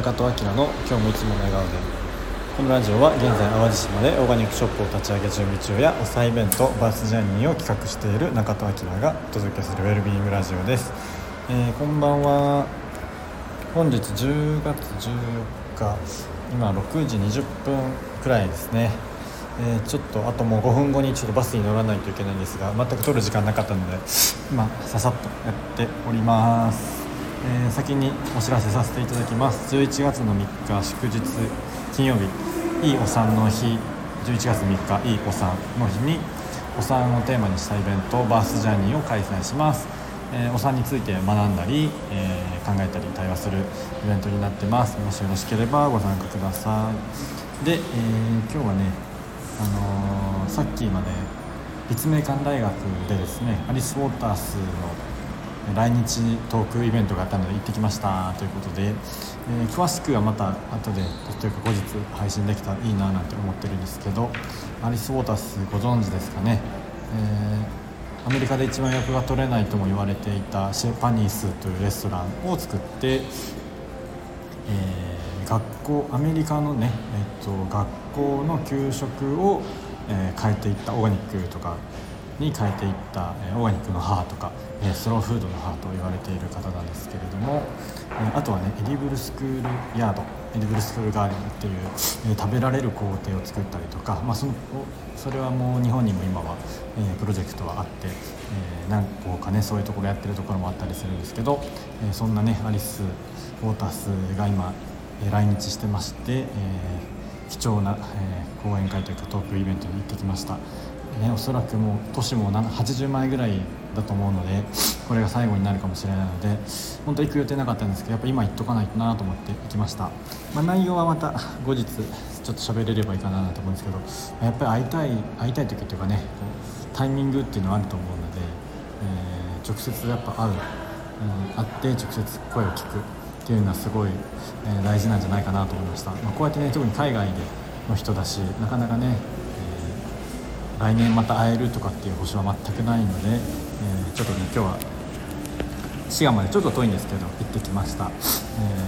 中戸明の「今日もいつもの笑顔で」このラジオは現在淡路島でオーガニックショップを立ち上げ準備中やおさイベントバースジャーニーを企画している中戸明がお届けするウェルビーイングラジオです、えー、こんばんは。本日10月14日。今6時20分くらいですね。えー、ちょっとあともう5分後にちょっとバスに乗らないといけないんですが全く取る時間なかったので今ささっとやっております、えー、先にお知らせさせていただきます。11月の3日祝日金曜日いいお産の日。11月3日いいお産の日にお産をテーマにしたイベントバースジャーニーを開催します。えー、お産について学んだり、えー、考えたり対話するイベントになってます。もしよろしければご参加ください。で、えー、今日はねあの、さっきまで立命館大学でですねアリス・ウォータースの来日トークイベントがあったので行ってきました。ということで、えー、詳しくはまた後でというか後日配信できたらいいななんて思ってるんですけどアリス・ウォータースご存知ですかね、えー、アメリカで一番役が取れないとも言われていたシェパニースというレストランを作って、えー、学校アメリカのね、えっと、学校の給食を、え、変えていったオーガニックとかに変えていった、オーガニックの母とか、スローフードの母と言われている方なんですけれども、あとはねエディブルスクールヤードエディブルスクールガーデンっていう、食べられる校庭を作ったりとか、まあ、そのそれはもう日本にも今は、プロジェクトはあって、何個かねそういうところやってるところもあったりするんですけど、そんなねアリス・ウォータースが今、来日してまして、貴重な、え、講演会というかトークイベントに行ってきました、ね、おそらくもう年も80枚ぐらいだと思うのでこれが最後になるかもしれないので本当行く予定なかったんですけどやっぱ今行っとかないとなと思って行きました、まあ、内容はまた後日ちょっと喋れればいいかなと思うんですけどやっぱり会いたい会いたい時というかねタイミングっていうのはあると思うので、えー、直接やっぱ会う、うん、会って直接声を聞くっていうのはすごい、えー、大事なんじゃないかなと思いました、まあ、こうやってね特に海外での人だしなかなかね、来年また会えるとかっていう星は全くないので、えー、ちょっとね今日は滋賀までちょっと遠いんですけど行ってきました、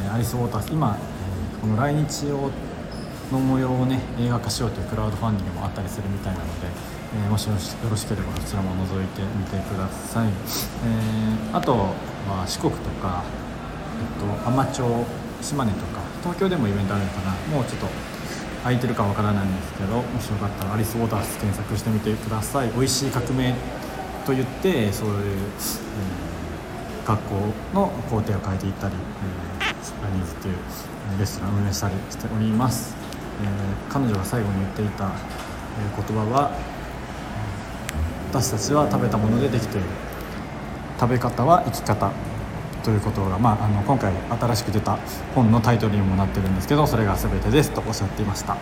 えー、アリス・ウォーターズ。今、えー、この来日をの模様をね映画化しようというクラウドファンディングもあったりするみたいなので、えー、もしよろしければそちらも覗いてみてください、え、あとは四国とかえっと海士町島根とか東京でもイベントあるのかな。もうちょっと空いてるかわからないんですけどもしよかったらアリス・ウォータース検索してみてください。美味しい革命と言ってそういう、うん、学校の工程を変えていったり、えー、スパニーズというレストランを運営したりしております、えー、彼女が最後に言っていた、え言葉は私たちは食べたものでできている。食べ方は生き方。ということが、まあ、あの今回新しく出た本のタイトルにもなってるんですけどそれが全てですとおっしゃっていました。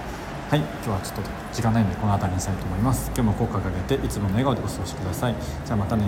はい今日はちょっと時間ないんでこの辺りにしたいと思います。今日も効果をかけていつもの笑顔でお過ごしください。じゃあまたね